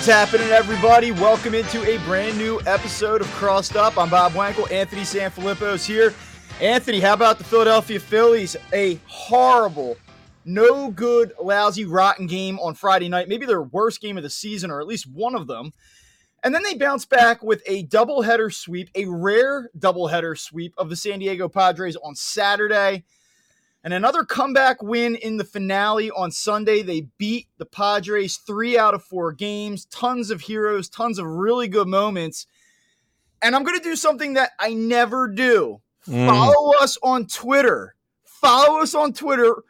What's happening, everybody? Welcome into a brand new episode of Crossed Up. I'm Bob Wankel. Anthony Sanfilippo's here. Anthony, how about the Philadelphia Phillies? A horrible, no good, lousy, rotten game on Friday night. Maybe their worst game of the season, or at least one of them. And then they bounce back with a doubleheader sweep, a rare doubleheader sweep of the San Diego Padres on Saturday. And another comeback win in the finale on Sunday. They beat the Padres three out of four games, tons of heroes, tons of really good moments. And I'm going to do something that I never do. Mm. Follow us on Twitter. Follow us on Twitter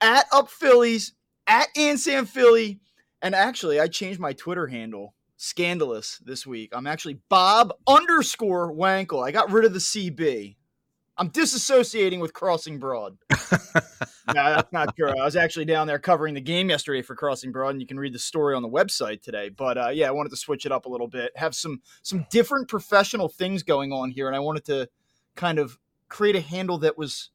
at Up Phillies, at AntSanPhilly. And actually, I changed my Twitter handle. Scandalous this week. I'm actually Bob underscore Wankel. I got rid of the CB. I'm disassociating with Crossing Broad. no, that's not true. I was actually down there covering the game yesterday for Crossing Broad, and you can read the story on the website today. But uh, yeah, I wanted to switch it up a little bit, have some some different professional things going on here, and I wanted to kind of create a handle that was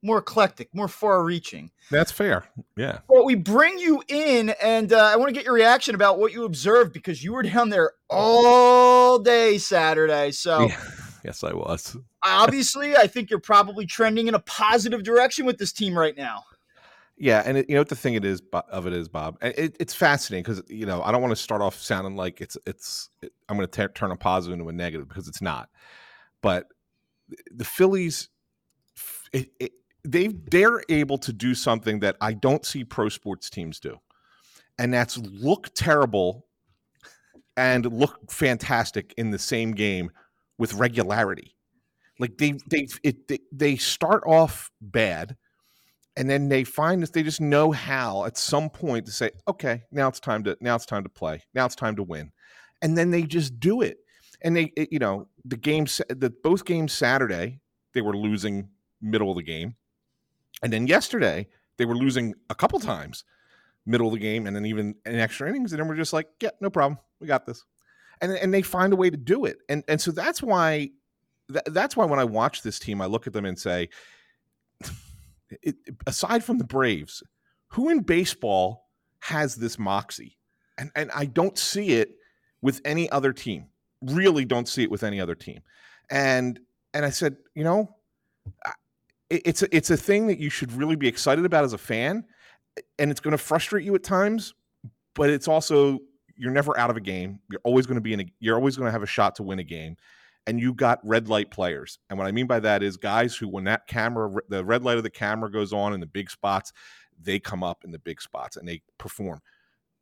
more eclectic, more far-reaching. That's fair. Yeah. Well, we bring you in, and uh, I want to get your reaction about what you observed because you were down there all day Saturday. So. Yeah Yes, I was. Obviously, I think you're probably trending in a positive direction with this team right now. Yeah, and it, you know what the thing it is of it is, Bob. It, it's fascinating because you know I don't want to start off sounding like it's it's. It, I'm going to turn a positive into a negative because it's not. But the Phillies, they they're able to do something that I don't see pro sports teams do, and that's look terrible and look fantastic in the same game with regularity. Like they they it they, start off bad, and then they find that they just know how at some point to say, okay, now it's time to now it's time to play, now it's time to win, and then they just do it. And they, it, you know, the games, the both games Saturday, they were losing middle of the game, and then yesterday they were losing a couple times middle of the game, and then even in extra innings, and then we're just like, yeah, no problem, we got this. And and they find a way to do it. And and so that's why th- that's why when I watch this team, I look at them and say, it, aside from the Braves, who in baseball has this moxie? And and I don't see it with any other team. Really, don't see it with any other team. And and I said, you know, it, it's a, it's a thing that you should really be excited about as a fan, and it's going to frustrate you at times, but it's also you're never out of a game. You're always going to be in a you're always going to have a shot to win a game. And you got red light players. And what I mean by that is guys who when that camera the red light of the camera goes on in the big spots, they come up in the big spots and they perform.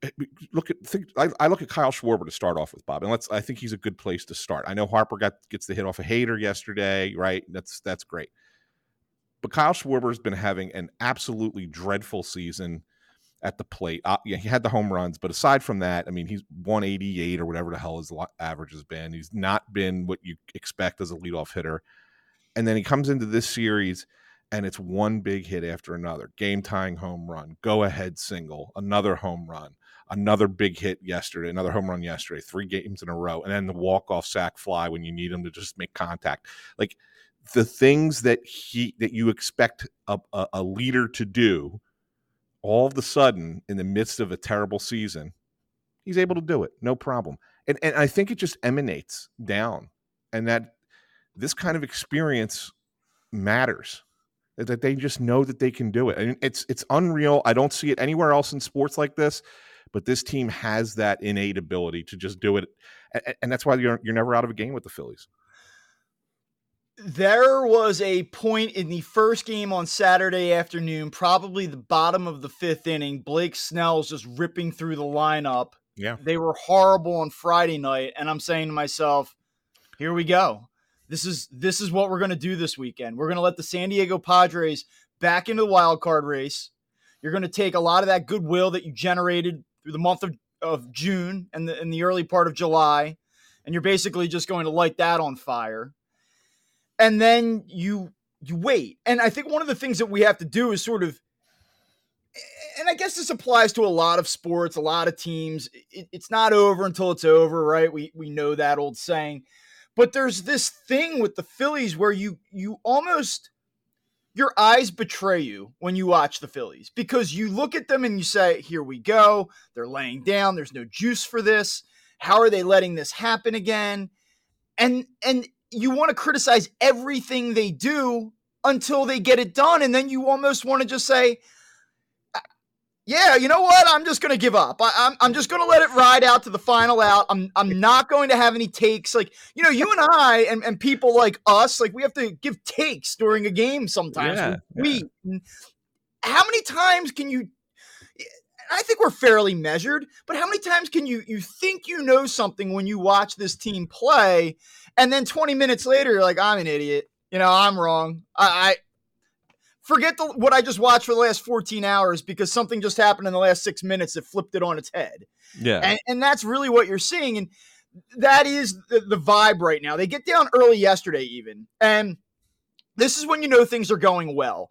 Eh, look at think I, I look at Kyle Schwarber to start off with Bob, and let's I think he's a good place to start. I know Harper got gets the hit off a Hader yesterday, right? That's that's great. But Kyle Schwarber has been having an absolutely dreadful season at the plate. Uh, yeah, he had the home runs, but aside from that, I mean, he's 188 or whatever the hell his average has been. He's not been what you expect as a leadoff hitter. And then he comes into this series and it's one big hit after another game tying home run, go ahead single, another home run, another big hit yesterday, another home run yesterday, three games in a row, and then the walk off sac fly when you need him to just make contact. Like the things that he that you expect a, a, a leader to do all of a sudden in the midst of a terrible season, he's able to do it, no problem. And and I think it just emanates down, and that this kind of experience matters. That they just know that they can do it, and it's it's unreal. I don't see it anywhere else in sports like this, but this team has that innate ability to just do it, and, and that's why you're you're never out of a game with the Phillies there was a point in the first game on Saturday afternoon, probably the bottom of the fifth inning. Blake Snell's just ripping through the lineup. Yeah. They were horrible on Friday night. And I'm saying to myself, here we go. This is this is what we're gonna do this weekend. We're gonna let the San Diego Padres back into the wild card race. You're gonna take a lot of that goodwill that you generated through the month of, of June and the in the early part of July, and you're basically just going to light that on fire and then you you wait. And I think one of the things that we have to do is sort of and I guess this applies to a lot of sports, a lot of teams. It, it's not over until it's over, right? We we know that old saying. But there's this thing with the Phillies where you you almost your eyes betray you when you watch the Phillies because you look at them and you say, "Here we go. They're laying down. There's no juice for this. How are they letting this happen again?" And and you want to criticize everything they do until they get it done and then you almost want to just say, uh, yeah, you know what? I'm just going to give up. I, am I'm, I'm just going to let it ride out to the final out. I'm I'm not going to have any takes. Like you know, you and I and, and people like us, like we have to give takes during a game sometimes. Yeah, we, yeah. how many times can you? I think we're fairly measured, but how many times can you you think you know something when you watch this team play, and then 20 minutes later you're like, I'm an idiot. You know, I'm wrong. I, forget the, what I just watched for the last 14 hours because something just happened in the last six minutes that flipped it on its head. Yeah. And, and that's really what you're seeing. And that is the, the vibe right now. They get down early yesterday, even. And this is when you know things are going well.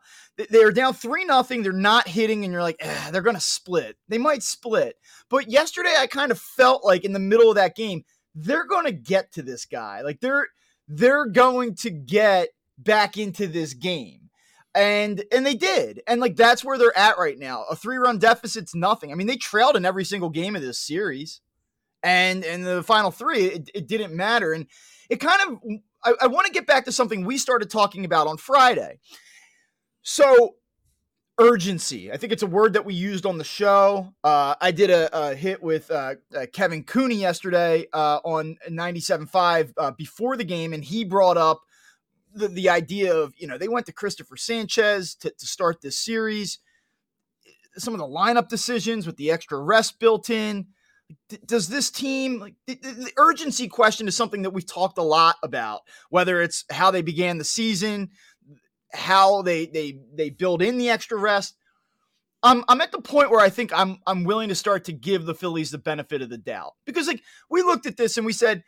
They're down three nothing. They're not hitting, and you're like, eh, they're gonna split. They might split. But yesterday, I kind of felt like in the middle of that game, they're gonna get to this guy. Like they're they're going to get back into this game. And and they did. And like that's where they're at right now. A three run deficit's nothing. I mean they trailed in every single game of this series. And in the final three it, it didn't matter. And it kind of i, I want to get back to something we started talking about on friday. So urgency i think it's a word that we used on the show uh, i did a, a hit with uh, uh, kevin cooney yesterday uh, on 97.5 uh, before the game and he brought up the, the idea of, you know, they went to Christopher Sanchez to, to start this series. Some of the lineup decisions with the extra rest built in. Does this team like the, the urgency question is something that we've talked a lot about, whether it's how they began the season, how they they they build in the extra rest. I'm I'm at the point where I think I'm I'm willing to start to give the Phillies the benefit of the doubt because like we looked at this and we said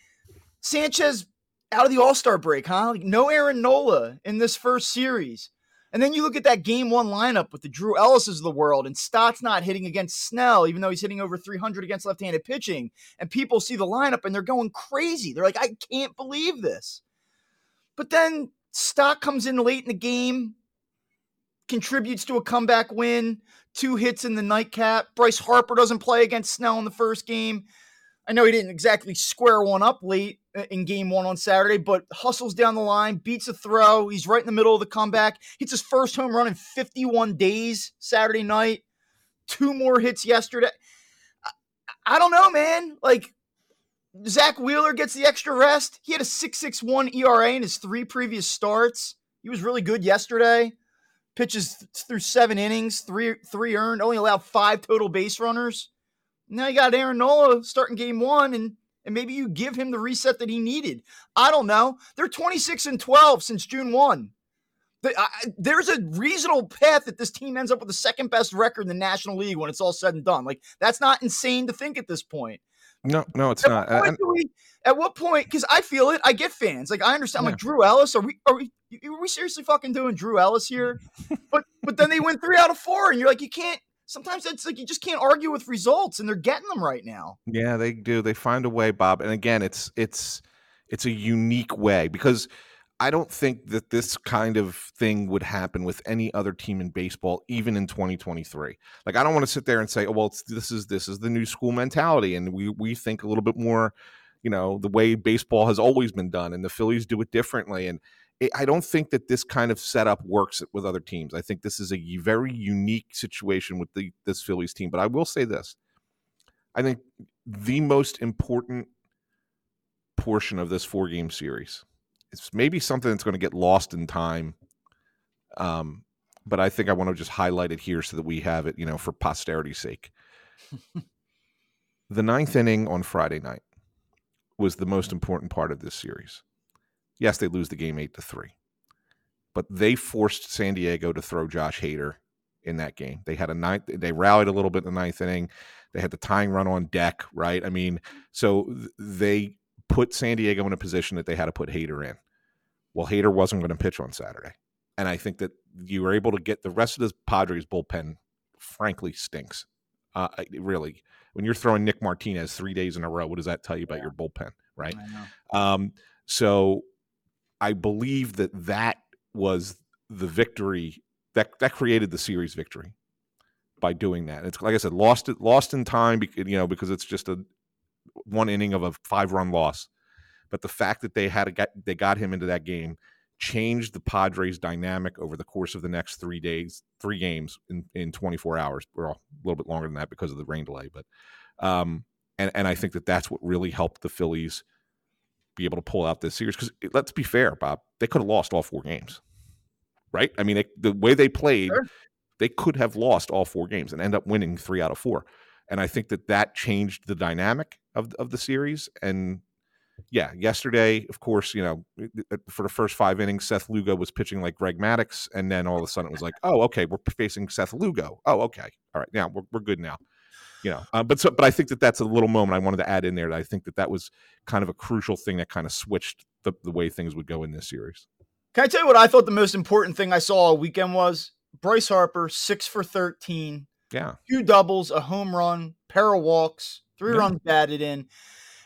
Sanchez out of the All Star break, huh? Like no Aaron Nola in this first series. And then you look at that game one lineup with the Drew Ellis's of the world, and Stott's not hitting against Snell, even though he's hitting over 300 against left handed pitching. And people see the lineup and they're going crazy. They're like, I can't believe this. But then Stott comes in late in the game, contributes to a comeback win, two hits in the nightcap. Bryce Harper doesn't play against Snell in the first game. I know he didn't exactly square one up late uh, in game one on Saturday, but hustles down the line, beats a throw. He's right in the middle of the comeback. Hits his first home run in 51 days Saturday night. Two more hits yesterday. I, I don't know, man. Like, Zack Wheeler gets the extra rest. He had a 6.61 ERA in his three previous starts. He was really good yesterday. Pitches through seven innings, three three earned, only allowed five total base runners. Now you got Aaron Nola starting game one, and and maybe you give him the reset that he needed. I don't know. They're 26 and 12 since June 1. The, I, there's a reasonable path that this team ends up with the second best record in the National League when it's all said and done. Like that's not insane to think at this point. No, no, it's at not. What we, at what point? Because I feel it. I get fans. Like I understand. I'm yeah. like Drew Ellis. Are we? Are we? Are we seriously fucking doing Drew Ellis here? but but then they win three out of four, and you're like, you can't sometimes it's like you just can't argue with results and they're getting them right now yeah they do they find a way bob and again it's it's it's a unique way because i don't think that this kind of thing would happen with any other team in baseball even in 2023 like i don't want to sit there and say oh well this is this is the new school mentality and we we think a little bit more you know the way baseball has always been done and the phillies do it differently and I don't think that this kind of setup works with other teams. I think this is a very unique situation with the this Phillies team. But I will say this: I think the most important portion of this four game series is maybe something that's going to get lost in time. Um, but I think I want to just highlight it here so that we have it, you know, for posterity's sake. the ninth inning on Friday night was the most important part of this series. Yes, they lose the game eight to three, but they forced San Diego to throw Josh Hader in that game. They had a ninth. They rallied a little bit in the ninth inning. They had the tying run on deck, right? I mean, so they put San Diego in a position that they had to put Hader in. Well, Hader wasn't going to pitch on Saturday, and I think that you were able to get the rest of the Padres bullpen. Frankly, stinks. Uh, really, when you're throwing Nick Martinez three days in a row, what does that tell you about yeah. your bullpen, right? Um, so I believe that that was the victory that that created the series victory by doing that. It's like I said, lost it lost in time, you know, because it's just a one inning of a five run loss. But the fact that they had to get they got him into that game changed the Padres dynamic over the course of the next three days, three games in, in 24 hours, or a little bit longer than that because of the rain delay. But um, and and I think that that's what really helped the Phillies be able to pull out this series. Because let's be fair, Bob, they could have lost all four games, right? I mean, they, the way they played, sure. they could have lost all four games and end up winning three out of four. And I think that that changed the dynamic of of the series. And yeah, yesterday, of course, you know, for the first five innings, Seth Lugo was pitching like Greg Maddux, and then all of a sudden it was like, oh, okay, we're facing Seth Lugo. Oh, okay, all right, now we're we're good now. You know, uh, but so, but I think that that's a little moment I wanted to add in there. That I think that that was kind of a crucial thing that kind of switched the, the way things would go in this series. Can I tell you what I thought the most important thing I saw all weekend was Bryce Harper six for thirteen, yeah, two doubles, a home run, pair of walks, three yeah. runs batted in.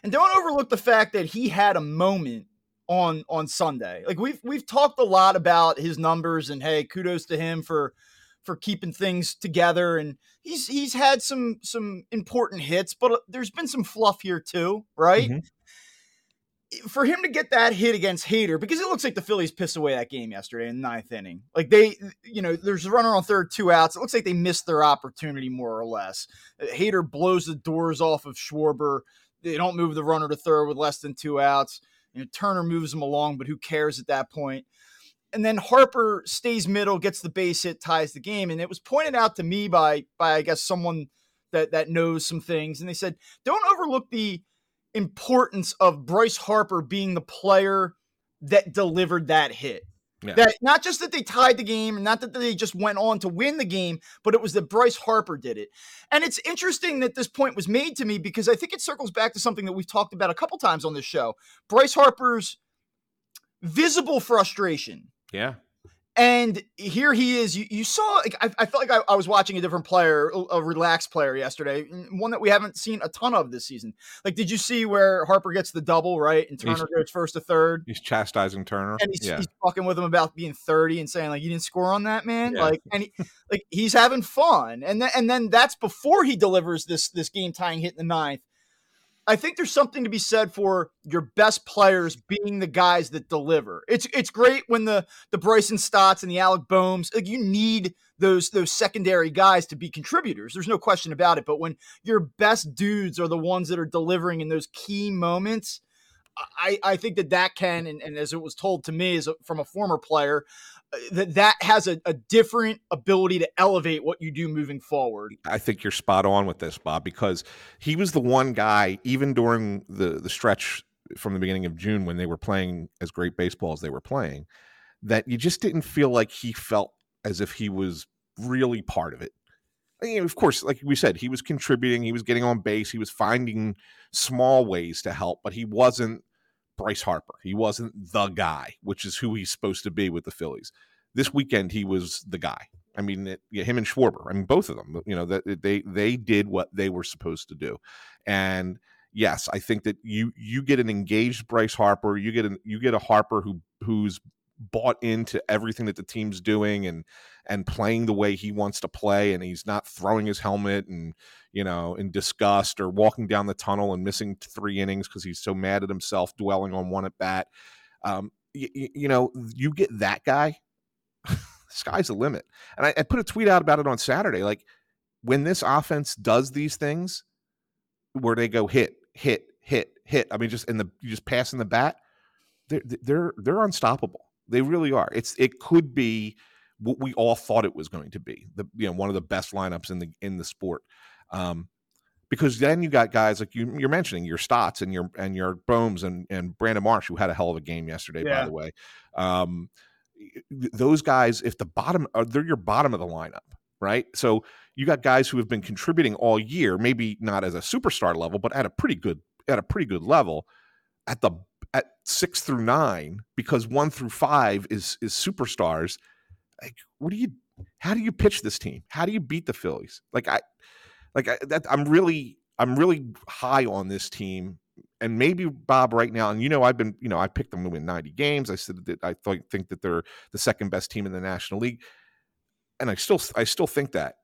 And don't overlook the fact that he had a moment on on Sunday. Like we've we've talked a lot about his numbers and hey, kudos to him for for keeping things together and he's he's had some some important hits, but uh, there's been some fluff here too, right? Mm-hmm. For him to get that hit against Hader, because it looks like the Phillies pissed away that game yesterday in the ninth inning. Like they, you know, there's a runner on third, two outs. It looks like they missed their opportunity more or less. Uh, Hader blows the doors off of Schwarber they don't move the runner to third with less than two outs. You know, Turner moves them along, but who cares at that point? And then Harper stays middle, gets the base hit, ties the game. And it was pointed out to me by by I guess someone that that knows some things, and they said don't overlook the importance of Bryce Harper being the player that delivered that hit. Yeah. That not just that they tied the game, not that they just went on to win the game, but it was that Bryce Harper did it. And it's interesting that this point was made to me because I think it circles back to something that we've talked about a couple times on this show. Bryce Harper's visible frustration. Yeah. And here he is. You, you saw, like, I, I felt like I, I, was watching a different player, a relaxed player yesterday, one that we haven't seen a ton of this season. Like, did you see where Harper gets the double, right? And Turner he's, goes first to third. He's chastising Turner. And he's, yeah. he's talking with him about being 30 and saying, like, you didn't score on that, man. Yeah. Like, and he, like, he's having fun. And then, and then that's before he delivers this, this game tying hit in the ninth. I think there's something to be said for your best players being the guys that deliver. It's it's great when the the Bryson Stotts and the Alec Bohms, like you need those those secondary guys to be contributors. There's no question about it. But when your best dudes are the ones that are delivering in those key moments, I, I think that that can, and, and as it was told to me as a, from a former player, uh, that that has a, a, different ability to elevate what you do moving forward. I think you're spot on with this, Bob, because he was the one guy, even during the the stretch from the beginning of June when they were playing as great baseball as they were playing, that you just didn't feel like he felt as if he was really part of it. I mean, of course, like we said, he was contributing, he was getting on base, he was finding small ways to help, but he wasn't Bryce Harper. He wasn't the guy, which is who he's supposed to be with the Phillies. This weekend, he was the guy. I mean, it, yeah, him and Schwarber. I mean, both of them. You know that they they did what they were supposed to do, and yes, I think that you you get an engaged Bryce Harper. You get an you get a Harper who who's bought into everything that the team's doing and and playing the way he wants to play and he's not throwing his helmet and you know in disgust or walking down the tunnel and missing three innings because he's so mad at himself dwelling on one at bat. Um, y- you know you get that guy sky's the limit. And I, I put a tweet out about it on saturday like when this offense does these things where they go hit hit hit hit i mean just in the you just passing the bat they're they're they're unstoppable they really are. It's it could be what we all thought it was going to be. The you know one of the best lineups in the in the sport. Um, because then you got guys like you, you're mentioning your Stotts and your and your Bohms and and Brandon Marsh who had a hell of a game yesterday yeah. by the way. Um, those guys, if the bottom, uh, they're your bottom of the lineup, right? So you got guys who have been contributing all year, maybe not as a superstar level, but at a pretty good at a pretty good level at the at six through nine because one through five is is superstars. Like, what do you? How do you pitch this team? How do you beat the Phillies? Like I, like I, that. I'm really, I'm really high on this team and maybe Bob right now, and you know, I've been, you know, I picked them to win 90 games. I said that I thought, think that they're the second best team in the National League, and I still, I still think that.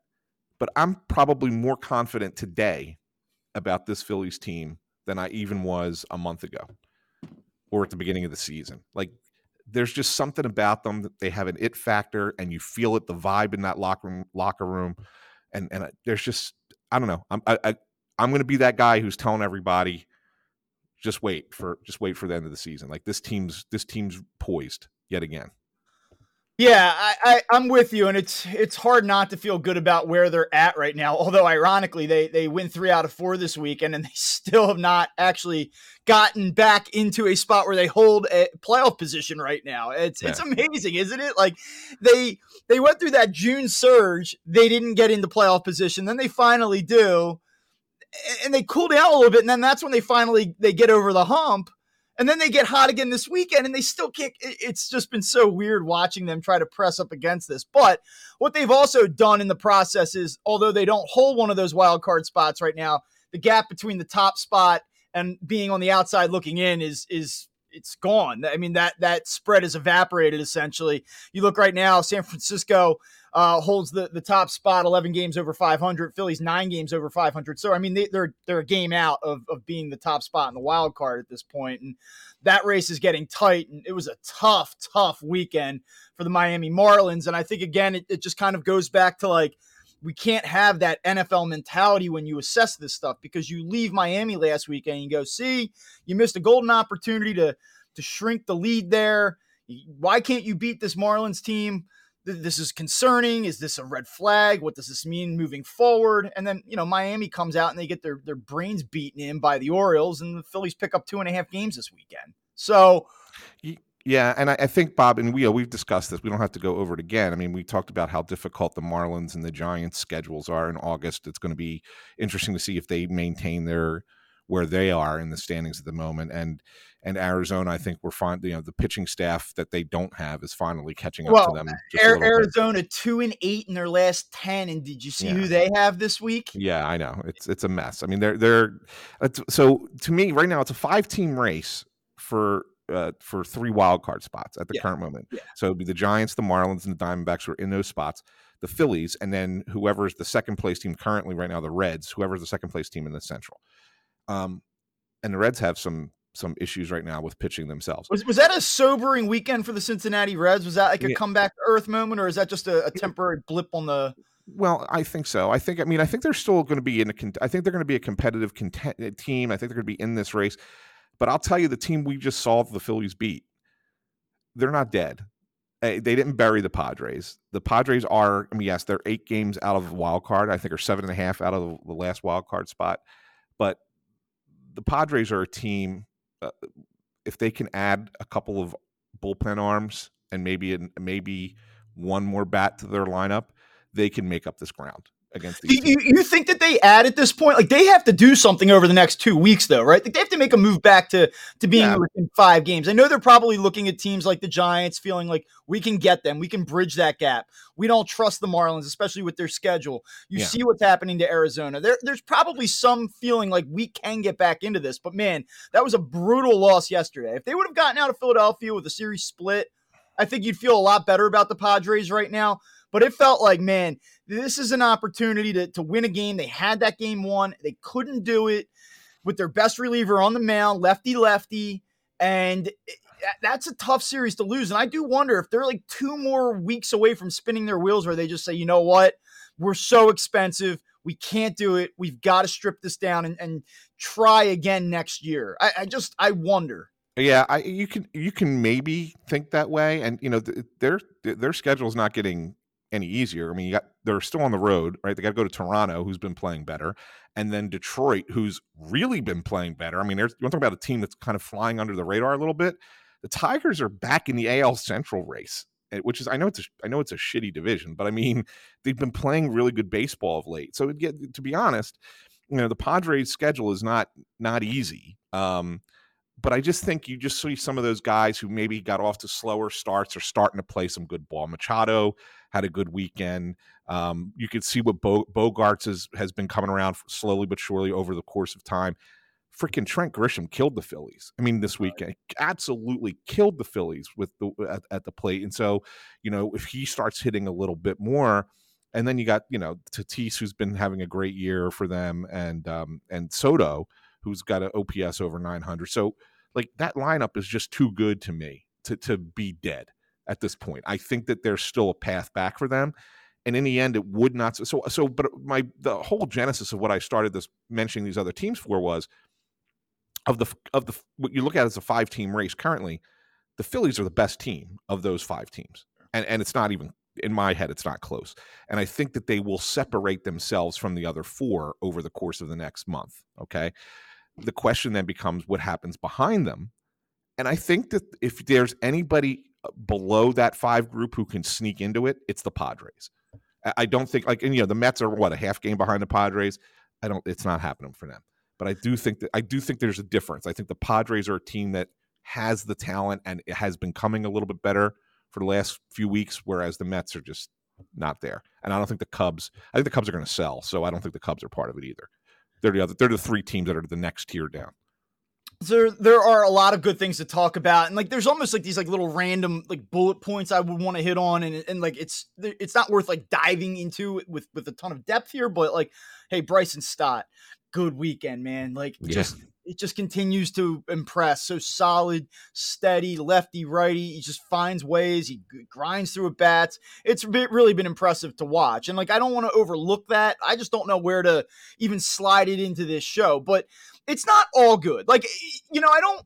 But I'm probably more confident today about this Phillies team than I even was a month ago or at the beginning of the season. Like, there's just something about them that they have an it factor, and you feel it, the vibe in that locker room, locker room, and and uh, there's just, I don't know, I'm, I, I I'm going to be that guy who's telling everybody just wait for just wait for the end of the season. Like this team's this team's poised yet again. Yeah, I, I am with you, and it's it's hard not to feel good about where they're at right now. Although ironically, they they win three out of four this weekend, and they still have not actually gotten back into a spot where they hold a playoff position right now. It's yeah. it's amazing, isn't it? Like they they went through that June surge, they didn't get into playoff position, then they finally do and they cool down a little bit, and then that's when they finally they get over the hump, and then they get hot again this weekend, and they still can't. It's just been so weird watching them try to press up against this. But what they've also done in the process is, although they don't hold one of those wild card spots right now, the gap between the top spot and being on the outside looking in is is it's gone. I mean that that spread is evaporated essentially. You look right now, San Francisco uh, holds the, the top spot, 11 games over 500. Phillies nine games over 500. So I mean they, they're they're a game out of of being the top spot in the wild card at this point, and that race is getting tight. And it was a tough, tough weekend for the Miami Marlins. And I think again, it, it just kind of goes back to like we can't have that NFL mentality when you assess this stuff because you leave Miami last weekend and you go, see, you missed a golden opportunity to to shrink the lead there. Why can't you beat this Marlins team? This is concerning. Is this a red flag? What does this mean moving forward? And then, you know, Miami comes out and they get their, their brains beaten in by the Orioles, and the Phillies pick up two and a half games this weekend. So, yeah, and I, I, think Bob and we uh, we've discussed this. We don't have to go over it again. I mean, we talked about how difficult the Marlins and the Giants schedules are in August. It's going to be interesting to see if they maintain their where they are in the standings at the moment. And and Arizona, I think we're fine. You know, the pitching staff that they don't have is finally catching up well, to them. Arizona bit. two and eight in their last ten. And did you see yeah. who they have this week? Yeah, I know it's it's a mess. I mean, they're they're so to me right now it's a five team race for uh, for three wild card spots at the yeah. current moment. Yeah. So it'd be the Giants, the Marlins, and the Diamondbacks who are in those spots. The Phillies, and then whoever's the second place team currently right now, the Reds, whoever's the second place team in the Central. Um, and the Reds have some some issues right now with pitching themselves. Was, was that a sobering weekend for the Cincinnati Reds? Was that like a yeah. comeback earth moment, or is that just a, a temporary blip on the? Well, I think so. I think. I mean, I think they're still going to be in a. I think they're going to be a competitive content, team. I think they're going to be in this race. But I'll tell you, the team we just saw the Phillies beat, they're not dead. They didn't bury the Padres. The Padres are, I mean, yes, they're eight games out of the wild card. I think are seven and a half out of the last wild card spot. But the Padres are a team. Uh, if they can add a couple of bullpen arms and maybe maybe one more bat to their lineup, they can make up this ground against these. You, you, think that they add at this point? Like they have to do something over the next two weeks, though, right? Like they have to make a move back to to being yeah. within five games. I know they're probably looking at teams like the Giants, feeling like we can get them, we can bridge that gap. We don't trust the Marlins, especially with their schedule. You yeah. see what's happening to Arizona. There, there's probably some feeling like we can get back into this, but man, that was a brutal loss yesterday. If they would have gotten out of Philadelphia with a series split, I think you'd feel a lot better about the Padres right now. But it felt like, man, this is an opportunity to, to win a game. They had that game won. They couldn't do it with their best reliever on the mound, lefty lefty. And that's a tough series to lose. And I do wonder if they're like two more weeks away from spinning their wheels where they just say, you know what? We're so expensive. We can't do it. We've got to strip this down and, and try again next year. I, I just, I wonder. Yeah, I, you can you can maybe think that way, and you know th- their their schedule is not getting any easier. I mean, you got they're still on the road, right? They got to go to Toronto, who's been playing better, and then Detroit, who's really been playing better. I mean, there's you want to talk about a team that's kind of flying under the radar a little bit. The Tigers are back in the AL Central race, eh, which is I know it's a, I know it's a shitty division, but I mean they've been playing really good baseball of late. So get, to be honest, you know the Padres' schedule is not not easy. Um, but I just think you just see some of those guys who maybe got off to slower starts are starting to play some good ball. Machado had a good weekend. Um, you could see what Bo- Bogaerts has, has been coming around slowly but surely over the course of time. freaking Trent Grisham killed the Phillies. I mean, this weekend absolutely killed the Phillies with the at, at, the plate. And so, you know, if he starts hitting a little bit more, and then you got you know Tatis who's been having a great year for them, and um, and Soto who's got an OPS over 900. So like that lineup is just too good to me to to be dead at this point. I think that there's still a path back for them. And in the end, it would not. So, so, but my the whole genesis of what I started this mentioning these other teams for was of the of the what you look at as a five team race currently, the Phillies are the best team of those five teams, and and it's not even in my head it's not close. And I think that they will separate themselves from the other four over the course of the next month. Okay, the question then becomes what happens behind them, and I think that if there's anybody uh, below that five group who can sneak into it, it's the Padres. I don't think like and you know the Mets are what a half game behind the Padres. I don't. It's not happening for them. But I do think that I do think there's a difference. I think the Padres are a team that has the talent and it has been coming a little bit better for the last few weeks, whereas the Mets are just not there. And I don't think the Cubs. I think the Cubs are going to sell, so I don't think the Cubs are part of it either. They're the other. They're the three teams that are the next tier down. So there are a lot of good things to talk about, and like there's almost like these like little random like bullet points I would want to hit on, and and like it's it's not worth like diving into with with a ton of depth here, but like, hey, Bryson Stott, good weekend, man. Like yeah. just it just continues to impress. So solid, steady, lefty, righty. He just finds ways. He grinds through at bats. It's really been impressive to watch. And like I don't want to overlook that. I just don't know where to even slide it into this show. But it's not all good. Like you know, I don't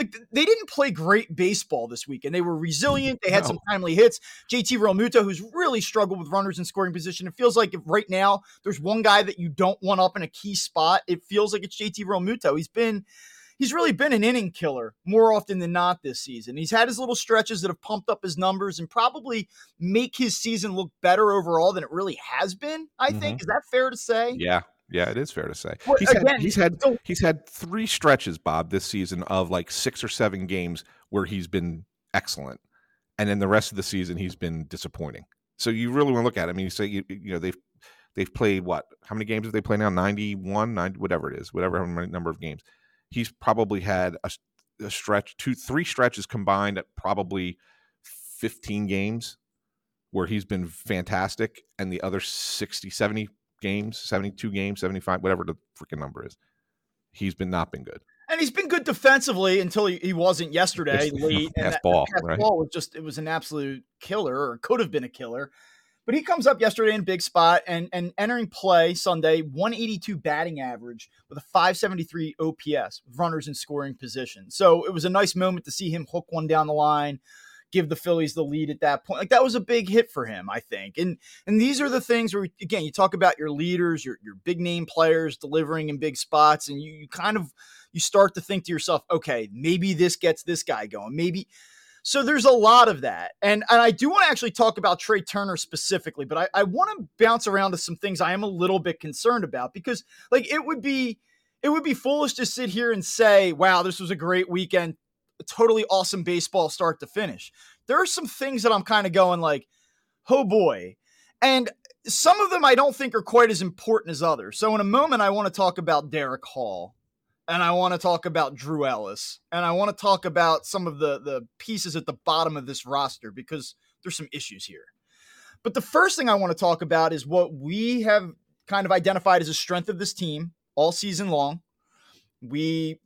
like they didn't play great baseball this week, and they were resilient. They had no. some timely hits. JT Realmuto, who's really struggled with runners in scoring position. It feels like if right now there's one guy that you don't want up in a key spot, it feels like it's JT Realmuto. He's been he's really been an inning killer more often than not this season. He's had his little stretches that have pumped up his numbers and probably make his season look better overall than it really has been. I mm-hmm. think is that fair to say? Yeah, yeah, it is fair to say. Well, he's, again, had, he's had so, he's had three stretches, Bob, this season of like six or seven games where he's been excellent, and then the rest of the season he's been disappointing. So you really want to look at it. I mean, you say you, you know they've they've played what? How many games have they played now? 91, 90, whatever it is, whatever number of games. He's probably had a, a stretch, two, three stretches combined at probably 15 games where he's been fantastic and the other 60 70 games, 72 games, 75, whatever the freaking number is. He's been not been good. And he's been good defensively until he, he wasn't yesterday it's, late. Pass ball, pass right? ball was just it was an absolute killer, or could have been a killer. But he comes up yesterday in big spot and and entering play Sunday, 182 batting average with a 573 OPS runners in scoring position. So it was a nice moment to see him hook one down the line give the Phillies the lead at that point. Like that was a big hit for him, I think. And and these are the things where again you talk about your leaders, your your big name players delivering in big spots, and you, you kind of you start to think to yourself, okay, maybe this gets this guy going. Maybe so there's a lot of that. And and I do want to actually talk about Trea Turner specifically, but I, I want to bounce around to some things I am a little bit concerned about because like it would be it would be foolish to sit here and say, wow, this was a great weekend totally awesome baseball start to finish. There are some things that I'm kind of going like, oh boy. And some of them I don't think are quite as important as others. So in a moment, I want to talk about Darick Hall and I want to talk about Drew Ellis and I want to talk about some of the, the pieces at the bottom of this roster because there's some issues here. But the first thing I want to talk about is what we have kind of identified as a strength of this team all season long. We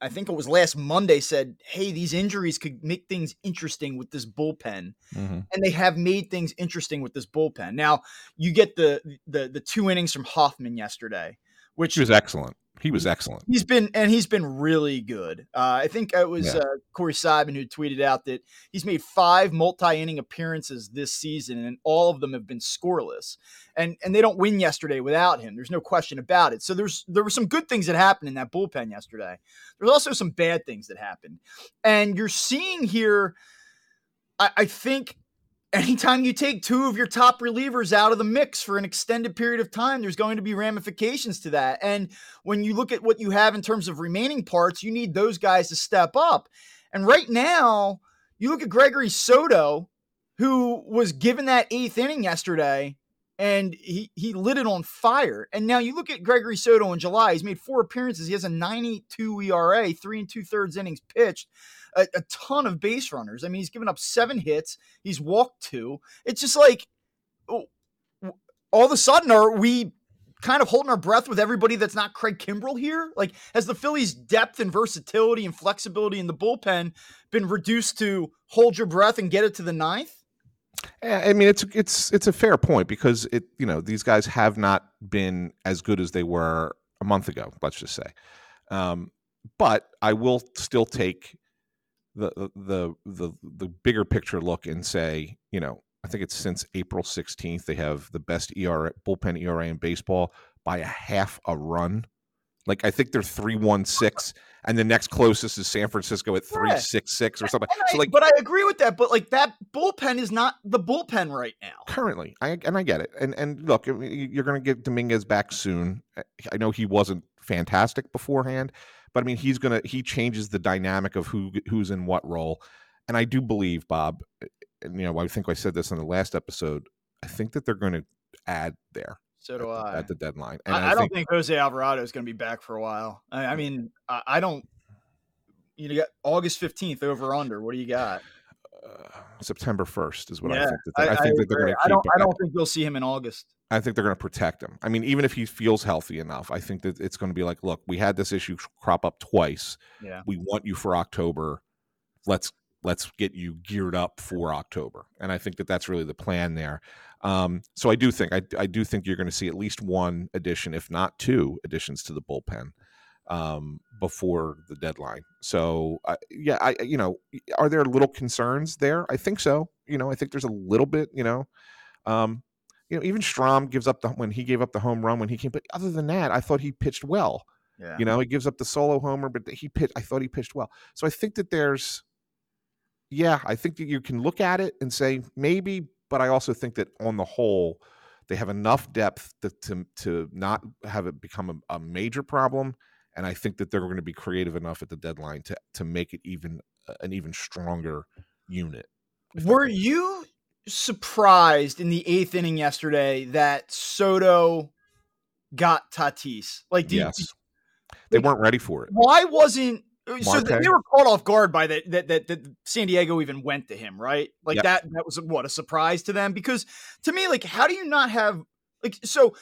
I think it was last Monday said, "Hey, these injuries could make things interesting with this bullpen," mm-hmm. and they have made things interesting with this bullpen. Now you get the the the two innings from Hoffman yesterday, which was excellent. He was excellent. He's been and he's been really good. Uh, I think it was yeah. uh, Corey Seidman who tweeted out that he's made five multi-inning appearances this season, and all of them have been scoreless. And and they don't win yesterday without him. There's no question about it. So there's there were some good things that happened in that bullpen yesterday. There's also some bad things that happened, and you're seeing here. I, I think anytime you take two of your top relievers out of the mix for an extended period of time, there's going to be ramifications to that. And when you look at what you have in terms of remaining parts, you need those guys to step up. And right now, you look at Gregory Soto, who was given that eighth inning yesterday, and he he lit it on fire. And now you look at Gregory Soto in July; he's made four appearances. He has a 92 ERA, three and two thirds innings pitched, a, a ton of base runners. I mean, he's given up seven hits. He's walked two. It's just like all of a sudden, are we kind of holding our breath with everybody that's not Craig Kimbrel here? Like, has the Phillies' depth and versatility and flexibility in the bullpen been reduced to hold your breath and get it to the ninth? I mean, it's it's it's a fair point because it you know these guys have not been as good as they were a month ago. Let's just say, um, but I will still take the the the the bigger picture look and say, you know, I think it's since April 16th they have the best ERA bullpen ERA in baseball by a half a run. Like I think they're three one six, and the next closest is San Francisco at three six six or something. I, so like, but I agree with that. But like that bullpen is not the bullpen right now. Currently, I and I get it. And and look, you're going to get Dominguez back soon. I know he wasn't fantastic beforehand, but I mean he's gonna he changes the dynamic of who who's in what role. And I do believe Bob. Eh, and, you know, I think I said this in the last episode. I think that they're going to add there. So do at, I. At the deadline. And I, I, I don't think, think, Jose Alvarado is going to be back for a while. I, I mean, I, I, don't. You got August fifteenth over under. What do you got? September first is what yeah, I think. That I, think that they're going to. I don't. I don't think you'll see him in August. I think they're going to protect him. I mean, even if he feels healthy enough, I think that it's going to be like, look, we had this issue crop up twice. Yeah. We want you for October. Let's let's get you geared up for October. And I think that that's really the plan there. Um, so I do think I, I do think you're going to see at least one addition, if not two additions to the bullpen um, before the deadline. So uh, yeah, I you know, are there little concerns there? I think so. You know, I think there's a little bit. You know, um, you know, even Strahm gives up the when he gave up the home run when he came, but other than that, I thought he pitched well. Yeah. You know, he gives up the solo homer, but he pitched. I thought he pitched well. So I think that there's yeah, I think that you can look at it and say maybe, but I also think that on the whole, they have enough depth to to, to not have it become a, a major problem. And I think that they're going to be creative enough at the deadline to to make it even uh, an even stronger unit. Were you surprised in the eighth inning yesterday that Soto got Tatis? Like, yes, you, they weren't ready for it. Why wasn't uh, so they were caught off guard by that, that that that San Diego even went to him, right? Like yep. that that was what a surprise to them because to me, like, how do you not have like so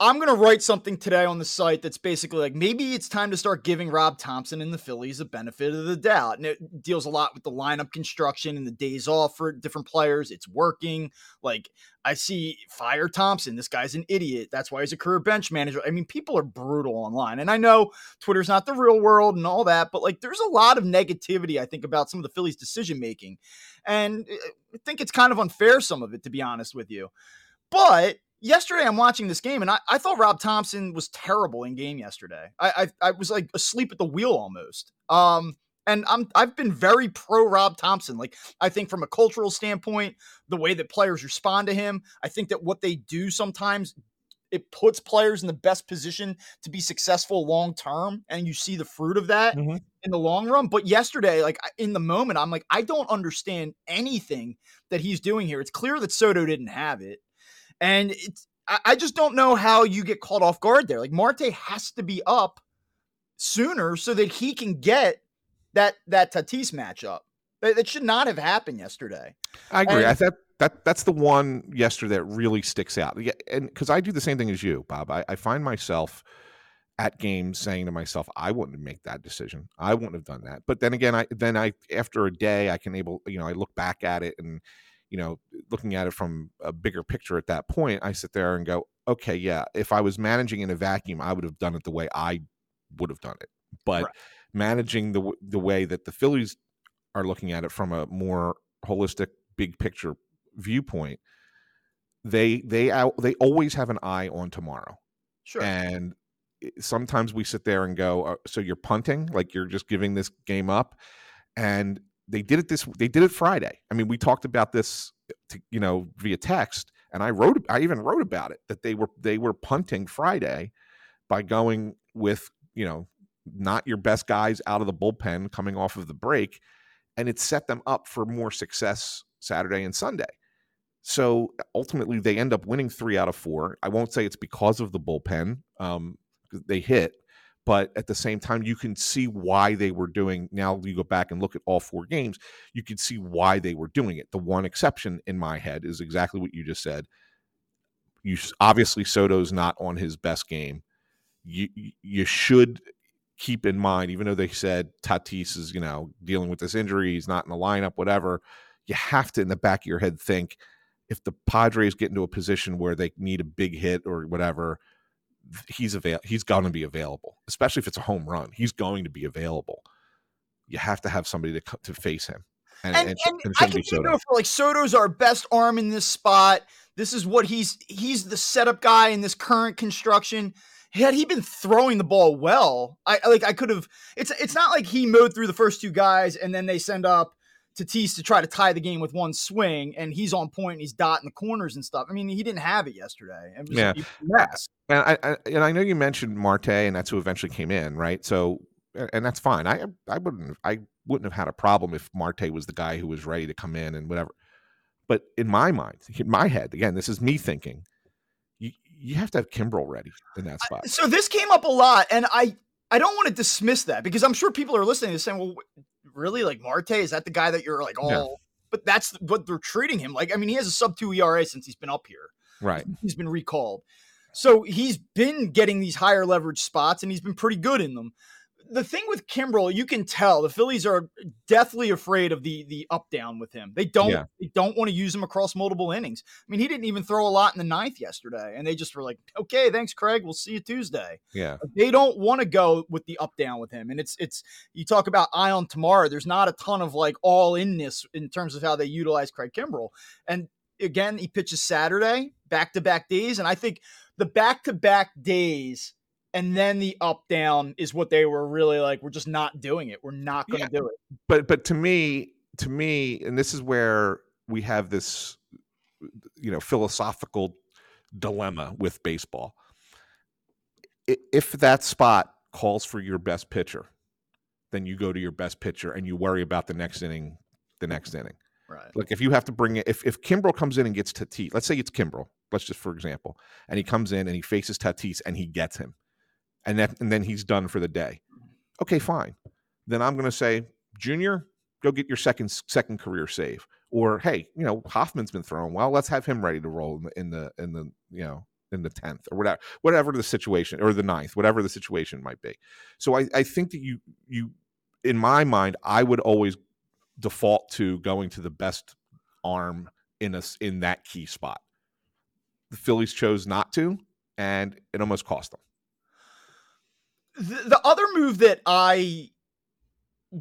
I'm going to write something today on the site that's basically like maybe it's time to start giving Rob Thomson and the Phillies a benefit of the doubt. And it deals a lot with the lineup construction and the days off for different players. It's working. Like I see fire Thomson. This guy's an idiot. That's why he's a career bench manager. I mean, people are brutal online. And I know Twitter's not the real world and all that, but like there's a lot of negativity, I think, about some of the Phillies' decision making. And uh, I think it's kind of unfair, some of it, to be honest with you. But yesterday I'm watching this game and I, I thought Rob Thomson was terrible in game yesterday. I, I, I was like asleep at the wheel almost. Um, and I'm I've been very pro Rob Thomson. Like I think from a cultural standpoint, the way that players respond to him, I think that what they do sometimes it puts players in the best position to be successful long term and you see the fruit of that mm-hmm. in the long run but yesterday like in the moment i'm like i don't understand anything that he's doing here it's clear that soto didn't have it and it's I just don't know how you get caught off guard there. Like Marte has to be up sooner so that he can get that that Tatis matchup. That, that should not have happened yesterday. I agree. And, I thought that that's the one yesterday that really sticks out. Yeah, and because I do the same thing as you, Bob. I, I find myself at games saying to myself, I wouldn't make that decision. I wouldn't have done that. But then again, I then I after a day I can able, you know, I look back at it and you know, looking at it from a bigger picture at that point, I sit there and go, okay, yeah, if I was managing in a vacuum, I would have done it the way I would have done it. But right. managing the the way that the Phillies are looking at it from a more holistic, big picture viewpoint, they they they always have an eye on tomorrow. Sure. And sometimes we sit there and go, uh, so you're punting, like you're just giving this game up, and they did it this they did it Friday. I mean, we talked about this to, you know via text and I wrote I even wrote about it that they were they were punting Friday by going with, you know, not your best guys out of the bullpen coming off of the break and it set them up for more success Saturday and Sunday. So ultimately, they end up winning three out of four. I won't say it's because of the bullpen. Um, they hit, but at the same time, you can see why they were doing. Now you go back and look at all four games, you can see why they were doing it. The one exception in my head is exactly what you just said. You obviously Soto's not on his best game. You you should keep in mind, even though they said Tatis is you know dealing with this injury, he's not in the lineup, whatever. You have to in the back of your head think if the Padres get into a position where they need a big hit or whatever, he's avail he's going to be available, especially if it's a home run. He's going to be available. You have to have somebody to to face him. And, and, and, and I can Soto. for like Soto's our best arm in this spot. This is what he's he's the setup guy in this current construction. Had he been throwing the ball well, I like I could have. It's it's not like he mowed through the first two guys and then they send up Tatis to try to tie the game with one swing, and he's on point and he's dotting the corners and stuff. I mean, he didn't have it yesterday. It yeah, yes. And I, I, and I know you mentioned Marte, and that's who eventually came in, right? So, and that's fine. I I wouldn't I wouldn't have had a problem if Marte was the guy who was ready to come in and whatever. But in my mind, in my head, again, this is me thinking. You you have to have Kimbrel ready in that spot. So this came up a lot, and I I don't want to dismiss that because I'm sure people are listening to saying, well, really? Like Marte, is that the guy that you're like, oh, yeah. but that's what they're treating him like. I mean, he has a sub two ERA since he's been up here. Right. He's been recalled. So he's been getting these higher leverage spots and he's been pretty good in them the thing with Kimbrel, you can tell the Phillies are deathly afraid of the the up down with him. They don't yeah. they don't want to use him across multiple innings. I mean, he didn't even throw a lot in the ninth yesterday, and they just were like, "Okay, thanks, Craig. We'll see you Tuesday." Yeah, they don't want to go with the up down with him, and it's it's you talk about eye on tomorrow. There's not a ton of like all in this in terms of how they utilize Craig Kimbrel, and again, he pitches Saturday back to back days, and I think the back to back days and then the up down is what they were really like we're just not doing it we're not going to yeah. do it. but but to me to me and this is where we have this you know philosophical dilemma with baseball. If that spot calls for your best pitcher then you go to your best pitcher and you worry about the next inning the mm-hmm. next inning. Right. Like if you have to bring it if if Kimbrel comes in and gets Tatis let's say it's Kimbrel let's just for example and he comes in and he faces Tatis and he gets him and that and then he's done for the day. Okay, fine. Then I'm going to say, Junior, go get your second second career save. Or hey, you know Hoffman's been thrown well. Let's have him ready to roll in the in the, in the you know in the tenth or whatever whatever the situation or the ninth, whatever the situation might be. So I, I think that you you in my mind, I would always default to going to the best arm in us in that key spot. The Phillies chose not to, and it almost cost them the, the other move that I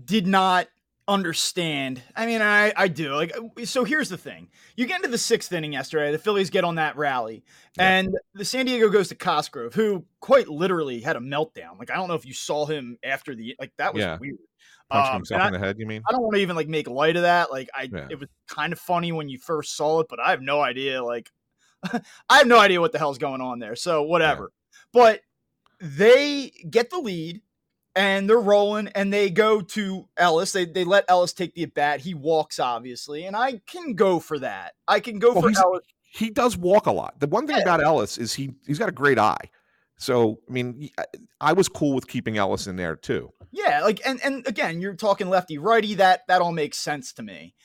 did not understand. I mean, I I do. Like so here's the thing. You get into the 6th inning yesterday, the Phillies get on that rally. Yeah. And the San Diego goes to Cosgrove, who quite literally had a meltdown. Like I don't know if you saw him after the like that was yeah. weird. Punching um, himself in the head, you mean? I don't want to even like make light of that. Like I yeah. it was kind of funny when you first saw it, but I have no idea like I have no idea what the hell's going on there. So whatever. But they get the lead and they're rolling and they go to Ellis. They, they let Ellis take the at bat. He walks, obviously, and I can go for that. I can go well, for Ellis. He does walk a lot. The one thing yeah. about Ellis is he he's got a great eye. So I mean, I was cool with keeping Ellis in there too. Yeah, like and and again, you're talking lefty righty. That that all makes sense to me.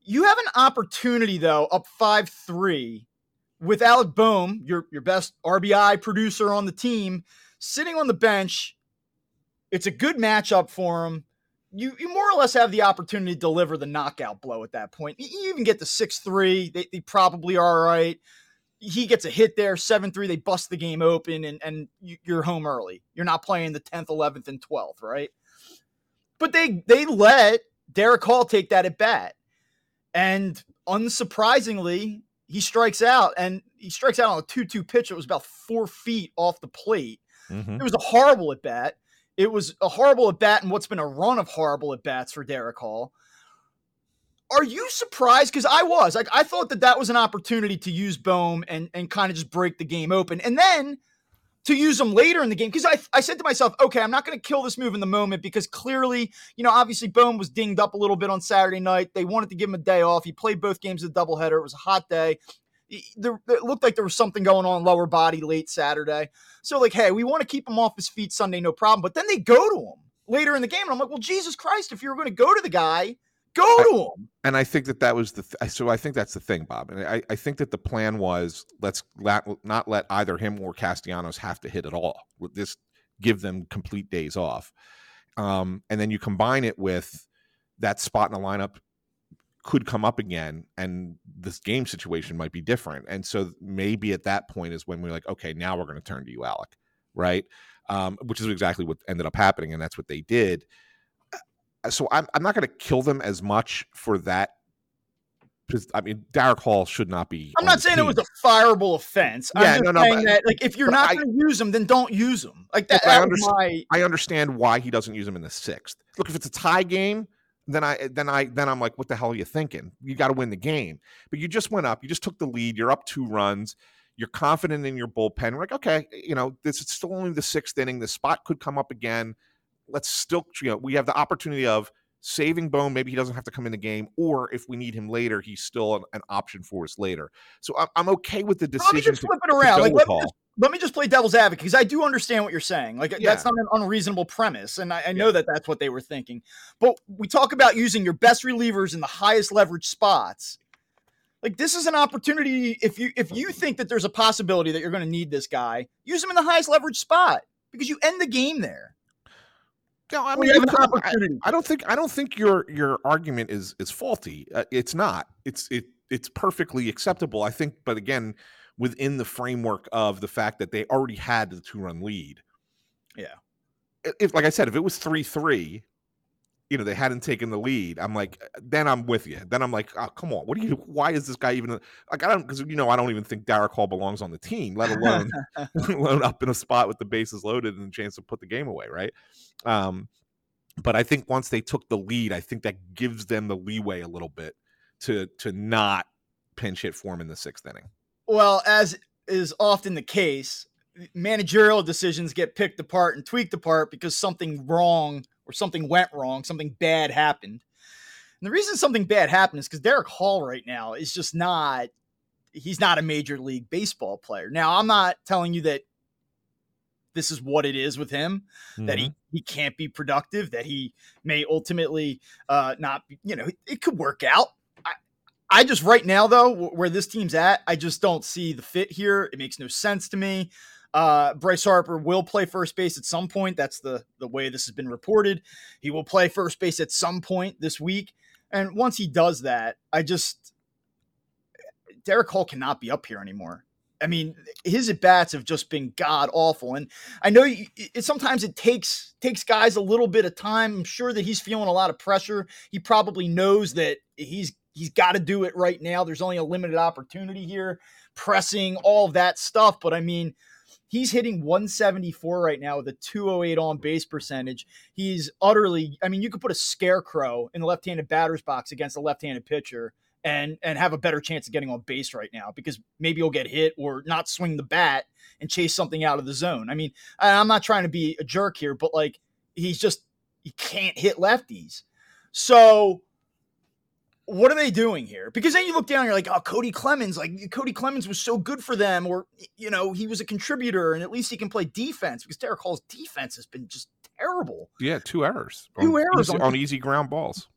You have an opportunity though, up five three, with Alec Bohm, your your best RBI producer on the team, sitting on the bench. It's a good matchup for him. You, you more or less have the opportunity to deliver the knockout blow at that point. You even get the 6 3. They, they probably are right. He gets a hit there, 7 3. They bust the game open, and, and you're home early. You're not playing the 10th, 11th, and 12th, right? But they, they let Darick Hall take that at bat. And unsurprisingly, he strikes out and he strikes out on a 2 2 pitch. It was about four feet off the plate. Mm-hmm. It was a horrible at bat. It was a horrible at bat and what's been a run of horrible at bats for Darick Hall. Are you surprised? Because I was like, I thought that that was an opportunity to use Bohm and and kind of just break the game open. And then to use them later in the game because I, I said to myself, okay, I'm not going to kill this move in the moment because clearly, you know, obviously Bohm was dinged up a little bit on Saturday night. They wanted to give him a day off. He played both games of the doubleheader. It was a hot day. There, it looked like there was something going on lower body late Saturday. So, like, hey, we want to keep him off his feet Sunday, no problem. But then they go to him later in the game. And I'm like, well, Jesus Christ, if you were going to go to the guy, go to him. And I think that that was the th- so I think that's the thing, Bob. And I, I think that the plan was let's let, not let either him or Castellanos have to hit at all. This give them complete days off. Um, and then you combine it with that spot in the lineup could come up again and this game situation might be different. And so maybe at that point is when we're like, okay, now we're going to turn to you, Alec. Right. Um, which is exactly what ended up happening. And that's what they did. So I'm, I'm not going to kill them as much for that. Because I mean, Darick Hall should not be. I'm not saying team. it was a fireable offense. Yeah, I'm no, no, saying but- that, like, if you're not going to use them, then don't use them. Like that. I understand- my. I understand why he doesn't use them in the sixth. Look, if it's a tie game, then I then I then I'm like, what the hell are you thinking? You got to win the game. But you just went up, you just took the lead, you're up two runs, you're confident in your bullpen. We're like, okay, you know, this is still only the sixth inning. The spot could come up again. Let's still, you know, we have the opportunity of saving Bohm. Maybe he doesn't have to come in the game, or if we need him later, he's still an, an option for us later. So I'm, I'm okay with the decision. Let me just flip it around. Like, let me just let me just play devil's advocate because I do understand what you're saying. Like Yeah. that's not an unreasonable premise, and I, I know that that's what they were thinking. But we talk about using your best relievers in the highest leverage spots. Like this is an opportunity. If you if you think that there's a possibility that you're going to need this guy, use him in the highest leverage spot because you end the game there. No, I mean, you have an I-. I don't think I don't think your your argument is is faulty. Uh, it's not. It's it it's perfectly acceptable. I think, but again, within the framework of the fact that they already had the two run lead. Yeah. If like I said, if it was three three, you know, they hadn't taken the lead. I'm like, then I'm with you. Then I'm like, oh, come on, what do you? Why is this guy even like? I don't because you know I don't even think Darick Hall belongs on the team, let alone let alone up in a spot with the bases loaded and a chance to put the game away, right? Um, but I think once they took the lead, I think that gives them the leeway a little bit to to not pinch hit for him in the sixth inning. Well, as is often the case, managerial decisions get picked apart and tweaked apart because something wrong or something went wrong, something bad happened. And the reason something bad happened is because Darick Hall right now is just not he's not a major league baseball player. Now, I'm not telling you that this is what it is with him that Mm-hmm. he he can't be productive, that he may ultimately uh not be, you know, it could work out. I I just right now though, where this team's at, I just don't see the fit here. It makes no sense to me. Uh Bryce Harper will play first base at some point. That's the the way this has been reported. He will play first base at some point this week. And once he does that, I just Darick Hall cannot be up here anymore. I mean, his at bats have just been god awful, and I know you, it, sometimes it takes takes guys a little bit of time. I'm sure that he's feeling a lot of pressure. He probably knows that he's he's got to do it right now. There's only a limited opportunity here, pressing all that stuff. But I mean, he's hitting 174 right now with a 208 on base percentage. He's utterly. I mean, you could put a scarecrow in the left-handed batter's box against a left-handed pitcher and and have a better chance of getting on base right now because maybe you'll get hit or not swing the bat and chase something out of the zone. I mean, I'm not trying to be a jerk here, but like he's just he can't hit lefties. So what are they doing here? Because then you look down, you're like, oh, Cody Clemens, like Cody Clemens was so good for them, or you know, he was a contributor, and at least he can play defense because Darick Hall's defense has been just terrible. Yeah, two errors. Two on errors easy, on- on easy ground balls.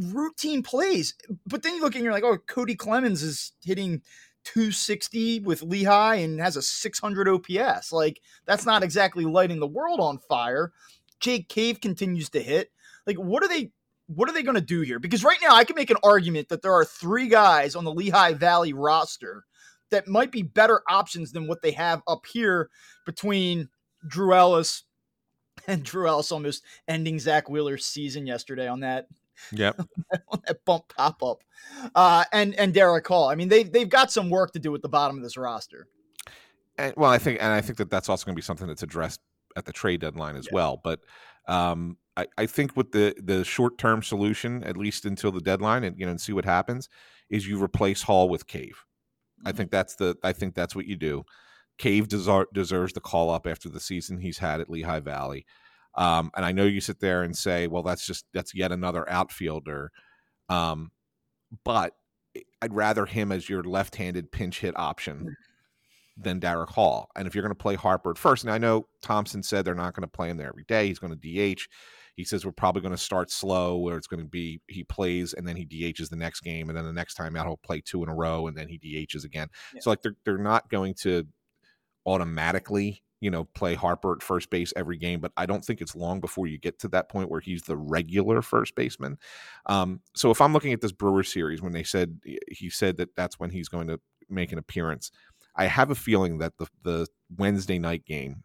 routine plays. But then you look and you're like, oh, Cody Clemens is hitting 260 with Lehigh and has a 600 OPS. Like that's not exactly lighting the world on fire. Jake Cave continues to hit. Like what are they what are they going to do here? Because right now I can make an argument that there are three guys on the Lehigh Valley roster that might be better options than what they have up here between Drew Ellis and Drew Ellis almost ending Zack Wheeler's season yesterday on that Yep. on that bump pop up. Uh, and and Darick Hall. I mean, they've they've got some work to do at the bottom of this roster. And, well, I think, and I think that that's also going to be something that's addressed at the trade deadline as Yeah. well. But um, I, I think with the the short term solution, at least until the deadline, and you know, and see what happens, is you replace Hall with Cave. I Mm-hmm. think that's the. I think that's what you do. Cave deser- deserves the call up after the season he's had at Lehigh Valley. Um, and I know you sit there and say, well, that's just that's yet another outfielder. Um, but I'd rather him as your left-handed pinch hit option than Darick Hall. And if you're going to play Harper at first, and I know Thomson said they're not going to play him there every day, he's going to DH. He says we're probably going to start slow, where it's going to be he plays and then he DHs the next game, and then the next time out he'll play two in a row, and then he DHs again. Yeah. So like they're they're not going to automatically you know play Harper at first base every game, but I don't think it's long before you get to that point where he's the regular first baseman. Um, so if I'm looking at this Brewer series, when they said he said that that's when he's going to make an appearance, I have a feeling that the the Wednesday night game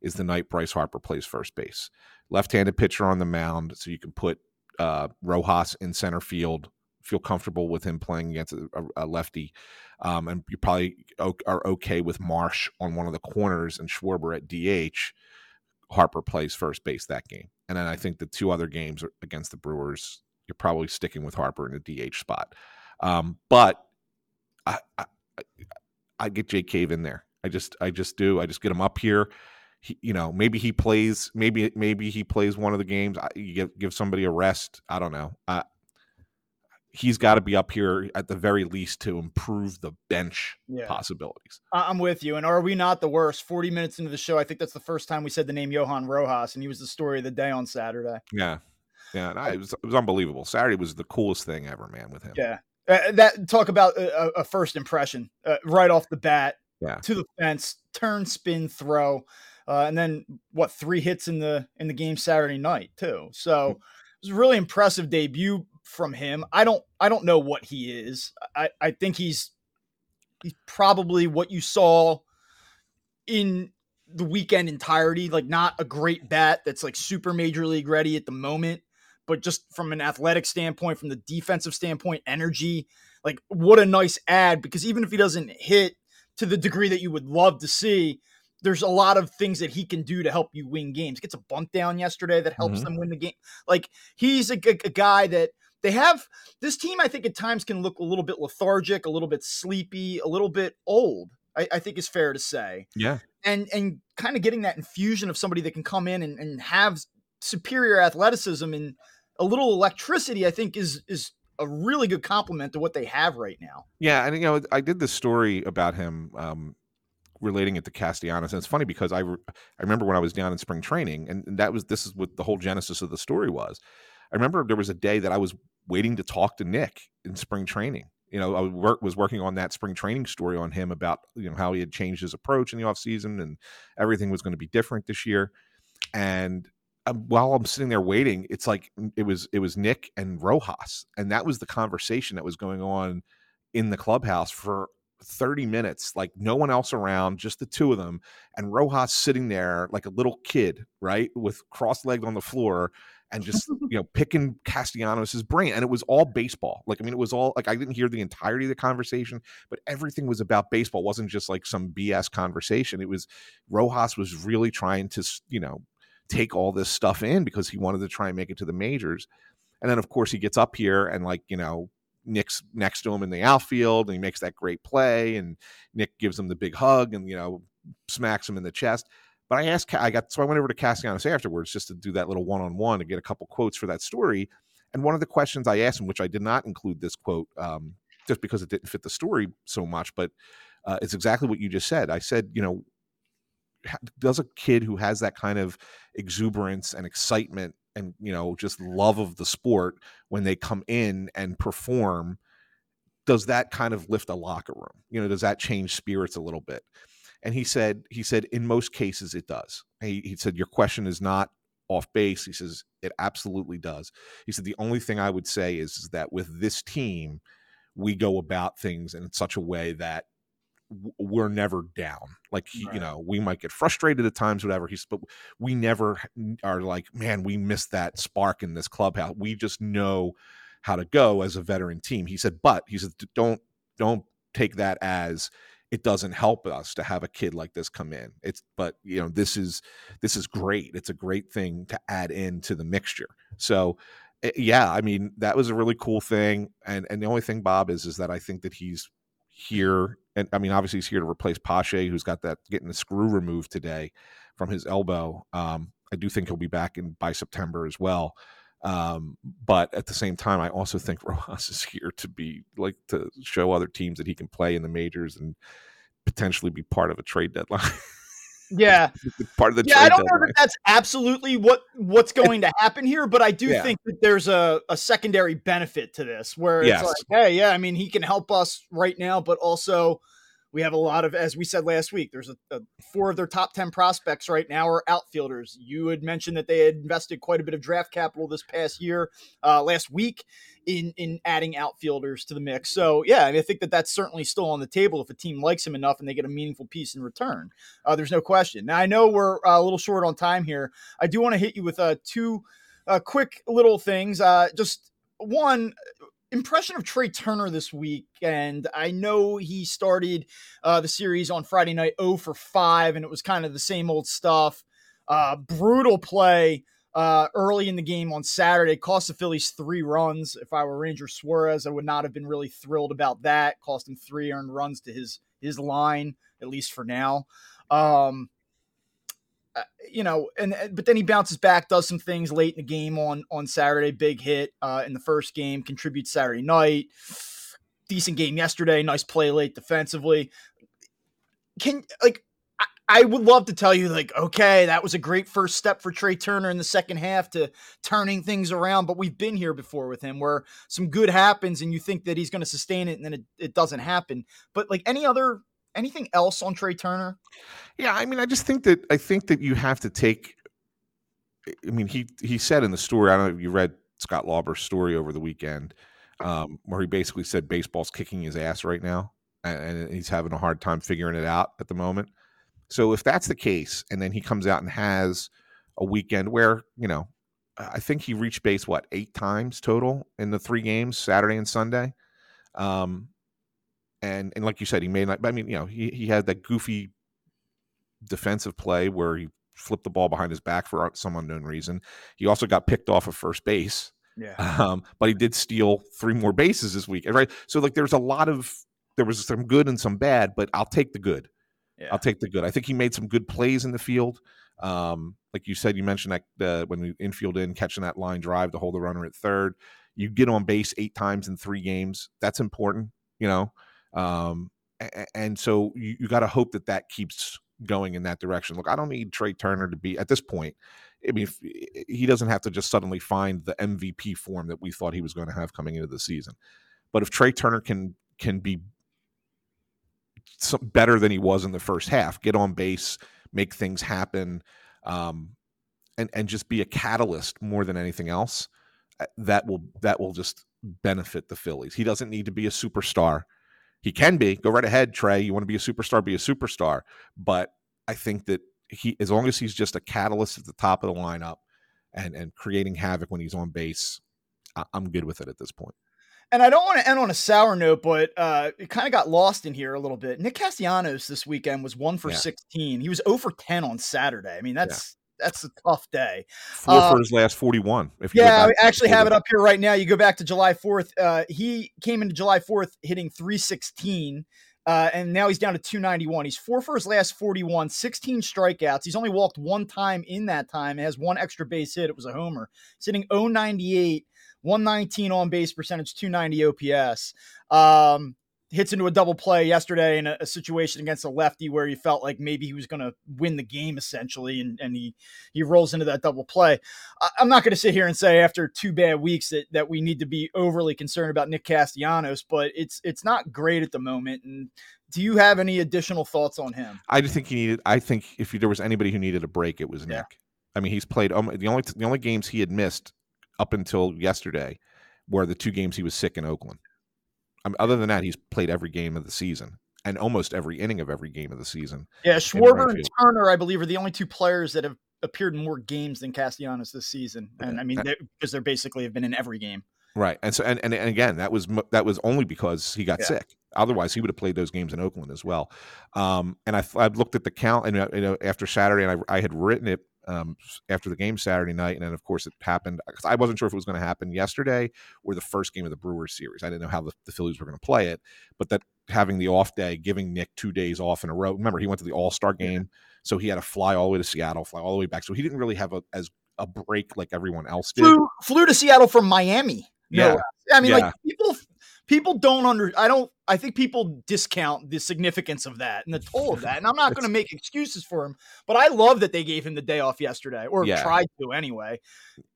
is the night Bryce Harper plays first base left-handed pitcher on the mound, so you can put uh, Rojas in center field. Feel comfortable with him playing against a, a lefty, um, and you probably are okay with Marsh on one of the corners and Schwarber at DH. Harper plays first base that game, and then I think the two other games against the Brewers, you're probably sticking with Harper in the DH spot. Um, but I, I, I get Jake Cave in there. I just I just do. I just get him up here he, you know, maybe he plays, maybe maybe he plays one of the games. You give give somebody a rest. I don't know. Uh, he's got to be up here at the very least to improve the bench yeah. possibilities. I'm with you. And are we not the worst? 40 minutes into the show, I think that's the first time we said the name Johan Rojas, and he was the story of the day on Saturday. Yeah, yeah, I, it, was, it was unbelievable. Saturday was the coolest thing ever, man. With him, yeah. Uh, that talk about a, a first impression uh, right off the bat. Yeah. To the fence, turn, spin, throw uh, and then what three hits in the in the game Saturday night too. So it was a really impressive debut from him. I don't I don't know what he is. I I think he's he's probably what you saw in the weekend entirety. Like not a great bat that's like super major league ready at the moment, but just from an athletic standpoint, from the defensive standpoint, energy. Like what a nice ad because even if he doesn't hit to the degree that you would love to see, there's a lot of things that he can do to help you win games. Gets a bunt down yesterday that helps mm-hmm. them win the game. Like he's a, a, a, guy that they have. This team, I think, at times can look a little bit lethargic, a little bit sleepy, a little bit old. I, I think is fair to say. Yeah, and and kind of getting that infusion of somebody that can come in and, and have superior athleticism and a little electricity. I think is is a really good compliment to what they have right now. Yeah, and you know, I did this story about him um, relating it to Castellanos. And it's funny because I, re- I remember when I was down in spring training, and, and that was this is what the whole genesis of the story was. I remember there was a day that I was waiting to talk to Nick in spring training. You know, I work, was working on that spring training story on him about you know how he had changed his approach in the offseason and everything was going to be different this year. And um, while I'm sitting there waiting, it's like it was it was Nick and Rojas, and that was the conversation that was going on in the clubhouse for 30 minutes, like no one else around, just the two of them, and Rojas sitting there like a little kid, right, with cross legged on the floor and just you know picking Castellanos' brain. And it was all baseball. Like I mean, it was all like I didn't hear the entirety of the conversation, but everything was about baseball. It wasn't just like some BS conversation. It was Rojas was really trying to you know take all this stuff in because he wanted to try and make it to the majors. And then of course he gets up here and like you know Nick's next to him in the outfield and he makes that great play and Nick gives him the big hug and you know smacks him in the chest. But I asked, I got so I went over to Castellanos afterwards just to do that little one on one to get a couple quotes for that story. And one of the questions I asked him, which I did not include this quote, um, just because it didn't fit the story so much, but uh, it's exactly what you just said. I said, you know, does a kid who has that kind of exuberance and excitement and you know just love of the sport when they come in and perform does that kind of lift a locker room? You know does that change spirits a little bit? And he said he said in most cases it does. He, he said your question is not off base. He says it absolutely does. He said the only thing i would say is, is that with this team we go about things in such a way that we're never down. Like he, right. you know, we might get frustrated at times, whatever. He's, but we never are like, man, we missed that spark in this clubhouse. We just know how to go as a veteran team. He said, but he said, don't don't take that as it doesn't help us to have a kid like this come in. It's but you know this is this is great. It's a great thing to add into the mixture. So eh, yeah, I mean that was a really cool thing. And and the only thing, Bob, is is that I think that he's here and I mean, obviously he's here to replace Pache, who's got that getting the screw removed today from his elbow. Um, I do think he'll be back in by September as well. Um, but at the same time, I also think Rojas is here to be like to show other teams that he can play in the majors and potentially be part of a trade deadline. Yeah, part of the yeah. I don't know that that's absolutely what what's going to happen here, but I do yeah. think that there's a, a secondary benefit to this where it's yes. like, hey, yeah, I mean, he can help us right now, but also we have a lot of, as we said last week, there's a, a, four of their top 10 prospects right now are outfielders. You had mentioned that they had invested quite a bit of draft capital this past year, uh, last week in, in adding outfielders to the mix. So, yeah, I, mean, I think that that's certainly still on the table if a team likes him enough and they get a meaningful piece in return. Uh, there's no question. Now, I know we're uh, a little short on time here. I do want to hit you with uh, two uh, quick little things. Uh, just one, impression of Trea Turner this week, and I know he started uh, the series on Friday night 0 for 5, and it was kind of the same old stuff. Uh, brutal play uh, early in the game on Saturday cost the Phillies three runs. If I were Ranger Suarez, I would not have been really thrilled about that. Cost him three earned runs to his his line, at least for now. Um, you know, and uh, but then he bounces back, does some things late in the game on on Saturday, big hit uh, in the first game, contributes Saturday night, decent game yesterday, nice play late defensively. Can like I, I would love to tell you like, okay, that was a great first step for Trea Turner in the second half to turning things around, but we've been here before with him where some good happens and you think that he's going to sustain it and then it, it doesn't happen. But like any other anything else on Trea Turner? Yeah, I mean, I just think that I think that you have to take. I mean, he he said in the story. I don't know if you read Scott Lauber's story over the weekend, um, where he basically said baseball's kicking his ass right now, and, and he's having a hard time figuring it out at the moment. So if that's the case, and then he comes out and has a weekend where you know, I think he reached base what eight times total in the three games, Saturday and Sunday. Um, and and like you said, he may not. I mean, you know, he he had that goofy defensive play where he flipped the ball behind his back for some unknown reason. He also got picked off of first base. Yeah. Um, but he did steal three more bases this week. Right. So like there's a lot of there was some good and some bad, but I'll take the good. Yeah. I'll take the good. I think he made some good plays in the field. Um, like you said, you mentioned that uh, when the infield in catching that line drive to hold the runner at third, you get on base eight times in three games. That's important, you know. Um, and so you, you got to hope that that keeps going in that direction. Look, I don't need Trea Turner to be at this point. I mean, he doesn't have to just suddenly find the MVP form that we thought he was going to have coming into the season. But if Trea Turner can can be some, better than he was in the first half, get on base, make things happen, um, and and just be a catalyst more than anything else, that will that will just benefit the Phillies. He doesn't need to be a superstar he can be. Go right ahead, Trea. You want to be a superstar, be a superstar. But I think that he, as long as he's just a catalyst at the top of the lineup and and creating havoc when he's on base, I, am good with it at this point. And I don't want to end on a sour note, but uh, it kind of got lost in here a little bit. Nick Castellanos this weekend was one for yeah. 16. He was 0 for 10 on Saturday. I mean, that's that's a tough day. Four uh, for his last 41. If yeah, I actually have it up here right now. You go back to July 4th. Uh, he came into July 4th hitting 316. Uh, and now he's down to 291. He's four for his last 41, 16 strikeouts. He's only walked one time in that time. It has one extra base hit. It was a homer. Sitting hitting 098, 119 on base percentage, 290 OPS. Um, hits into a double play yesterday in a, a, situation against a lefty where he felt like maybe he was going to win the game essentially, and, and he he rolls into that double play. I, am not going to sit here and say after two bad weeks that that we need to be overly concerned about Nick Castellanos, but it's it's not great at the moment. And do you have any additional thoughts on him? I just think he needed. I think if there was anybody who needed a break, it was Nick. Yeah. I mean, he's played um, the only the only games he had missed up until yesterday were the two games he was sick in Oakland. I mean, other than that, he's played every game of the season and almost every inning of every game of the season. Yeah, Schwarber and Turner, I believe, are the only two players that have appeared in more games than Castellanos this season, and I mean, because they, are basically have been in every game. Right, and so and, and, and again, that was that was only because he got yeah. sick. Otherwise, he would have played those games in Oakland as well. Um, and I I looked at the count, and uh, you know, after Saturday, and I, I had written it um, after the game Saturday night, and then of course it happened because I wasn't sure if it was going to happen yesterday or the first game of the Brewers series. I didn't know how the, the Phillies were going to play it, but that having the off day, giving Nick two days off in a row. Remember, he went to the All Star game, yeah. so he had to fly all the way to Seattle, fly all the way back. So he didn't really have a as a break like everyone else did. Flew, flew to Seattle from Miami. Yeah, no, I mean, yeah. like people people don't under I don't I think people discount the significance of that and the toll of that. And I'm not going to make excuses for him, but I love that they gave him the day off yesterday or Yeah. tried to anyway.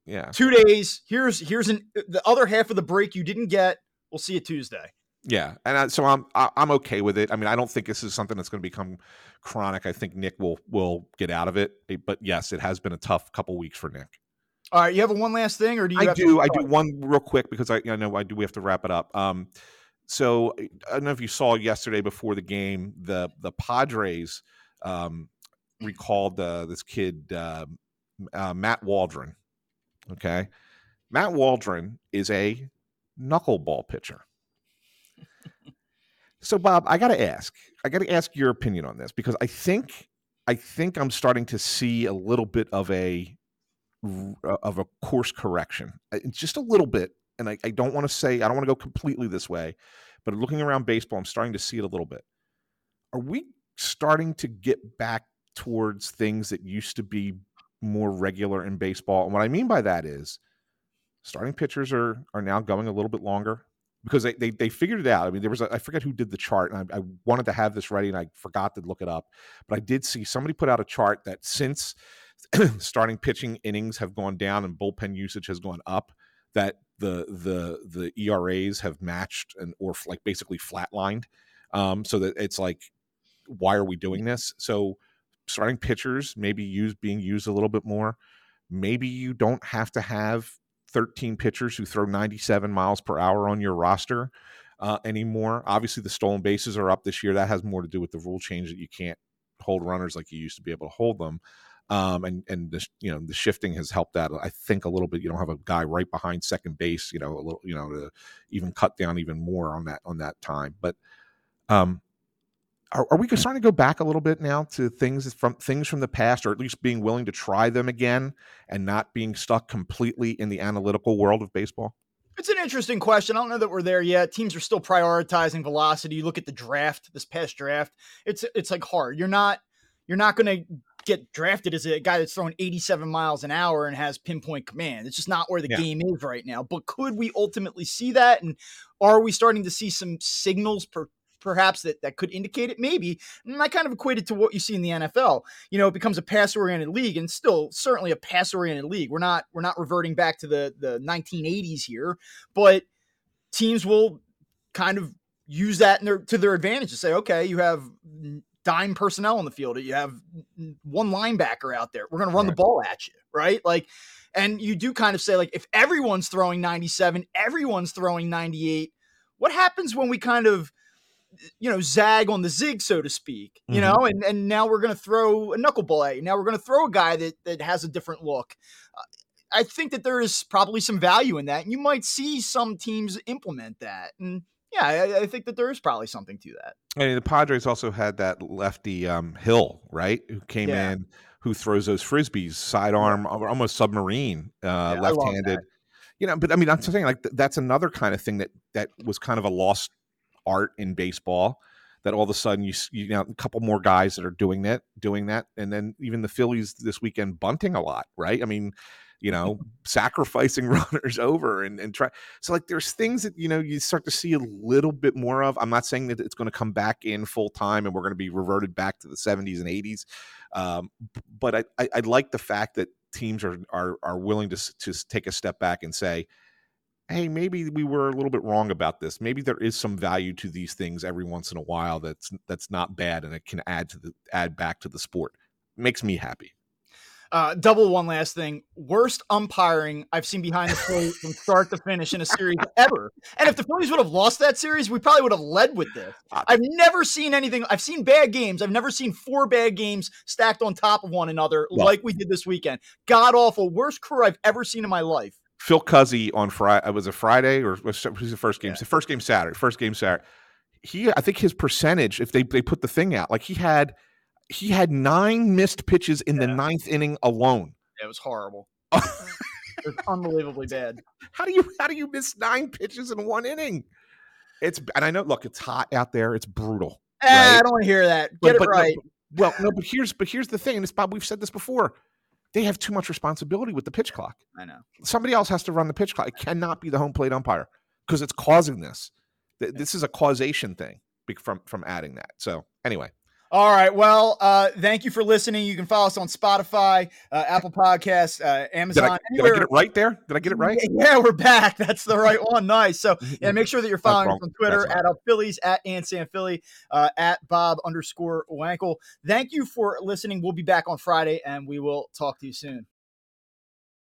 yeah, 2 days. Here's here's an the other half of the break you didn't get. We'll see you Tuesday. yeah. And I, so I'm I, I'm okay with it. I mean, I don't think this is something that's going to become chronic. I think Nick will will get out of it. Eh, But yes, it has been a tough couple weeks for Nick. All right, you have a one last thing or do you I do. I do one real quick because I, I know I do. We have to wrap it up. Um, so I don't know if you saw yesterday before the game, the the Padres um, recalled uh, this kid uh, uh, Matt Waldron. Okay, Matt Waldron is a knuckleball pitcher. So Bob, I got to ask. I got to ask your opinion on this because I think I think I'm starting to see a little bit of a of a course correction, Uh, just a little bit. And I, I don't want to say I don't want to go completely this way, but looking around baseball, I'm starting to see it a little bit. Are we starting to get back towards things that used to be more regular in baseball? And what I mean by that is starting pitchers are are now going a little bit longer because they, they they figured it out. I mean, there was a, I forget who did the chart, and I, I wanted to have this ready, and I forgot to look it up. But I did see somebody put out a chart that since starting pitching innings have gone down and bullpen usage has gone up, that the the the ERAs have matched and or like basically flatlined. Um, so that it's like, why are we doing this? So starting pitchers maybe use being used a little bit more. Maybe you don't have to have 13 pitchers who throw 97 miles per hour on your roster uh, anymore. Obviously, the stolen bases are up this year. That has more to do with the rule change that you can't hold runners like you used to be able to hold them. Um, and and the you know the shifting has helped that I think a little bit. You don't have a guy right behind second base, you know, a little you know to even cut down even more on that on that time. But um, are, are we starting to go back a little bit now to things from things from the past, or at least being willing to try them again and not being stuck completely in the analytical world of baseball? It's an interesting question. I don't know that we're there yet. Teams are still prioritizing velocity. You look at the draft, this past draft. It's it's like hard. You're not you're not going to get drafted as a guy that's throwing 87 miles an hour and has pinpoint command. It's just not where the Yeah. game is right now. But could we ultimately see that? And are we starting to see some signals per perhaps that that could indicate it maybe and i kind of equate it to what you see in the nfl you know it becomes a pass oriented league and still certainly a pass oriented league we're not we're not reverting back to the the 1980s here but teams will kind of use that in their, to their advantage to say, okay, you have dime personnel on the field, you have one linebacker out there. We're going to run the ball at you, right? Like, and you do kind of say, like, if everyone's throwing 97, everyone's throwing 98, what happens when we kind of you know zag on the zig so to speak you Mhm. know and and now we're going to throw a knuckleball at you now we're going to throw a guy that that has a different look Uh, I think that there is probably some value in that, and you might see some teams implement that. And yeah, I, I think that there is probably something to that. I mean, the Padres also had that lefty um, Hill, right, who came Yeah. in, who throws those frisbees, sidearm, al- almost submarine, uh, love left-handed. You know, but I mean, I'm saying like th- that's another kind of thing that that was kind of a lost art in baseball. That all of a sudden you you know a couple more guys that are doing that, doing that, and then even the Phillies this weekend bunting a lot, right? I mean, you know, sacrificing runners over and and try. So like, there's things that you know you start to see a little bit more of. I'm not saying that it's going to come back in full time and we're going to be reverted back to the 70s and 80s, um, but I, I I like the fact that teams are are are willing to to take a step back and say, hey, maybe we were a little bit wrong about this. Maybe there is some value to these things every once in a while. That's that's not bad, and it can add to the add back to the sport. Makes me happy. Uh, double one last thing. Worst umpiring I've seen behind the plate from start to finish in a series ever. And if the Phillies would have lost that series, we probably would have led with this. Uh, I've never seen anything. I've seen bad games. I've never seen four bad games stacked on top of one another Well- like we did this weekend. God awful. Worst crew I've ever seen in my life. Phil Cuzzi on Friday. Was it Friday or was who's the first game? Yeah. The first game Saturday. First game Saturday. He, I think his percentage, if they they put the thing out, like he had, he had nine missed pitches in the ninth inning alone. It was horrible. It was unbelievably bad. How do you how do you miss nine pitches in one inning? It's and I know. Look, it's hot out there. It's brutal. Eh, I don't want to hear that. Get But- it but no, right. well, no, but here's but here's the thing, and it's Bob. We've said this before. They have too much responsibility with the pitch clock. I know. Somebody else has to run the pitch clock. It cannot be the home plate umpire because it's causing this. This is a causation thing from from adding that. So anyway, All right. Well, uh, thank you for listening. You can follow us on Spotify, uh, Apple Podcasts, uh, did Amazon. I, did I get it right there? Did I get it right? Yeah, we're back. That's the right one. Nice. So yeah, make sure that you're following us on Twitter at Up Phillies, at AntSanPhilly, uh, at Bob underscore Wankel. Thank you for listening. We'll be back on Friday and we will talk to you soon.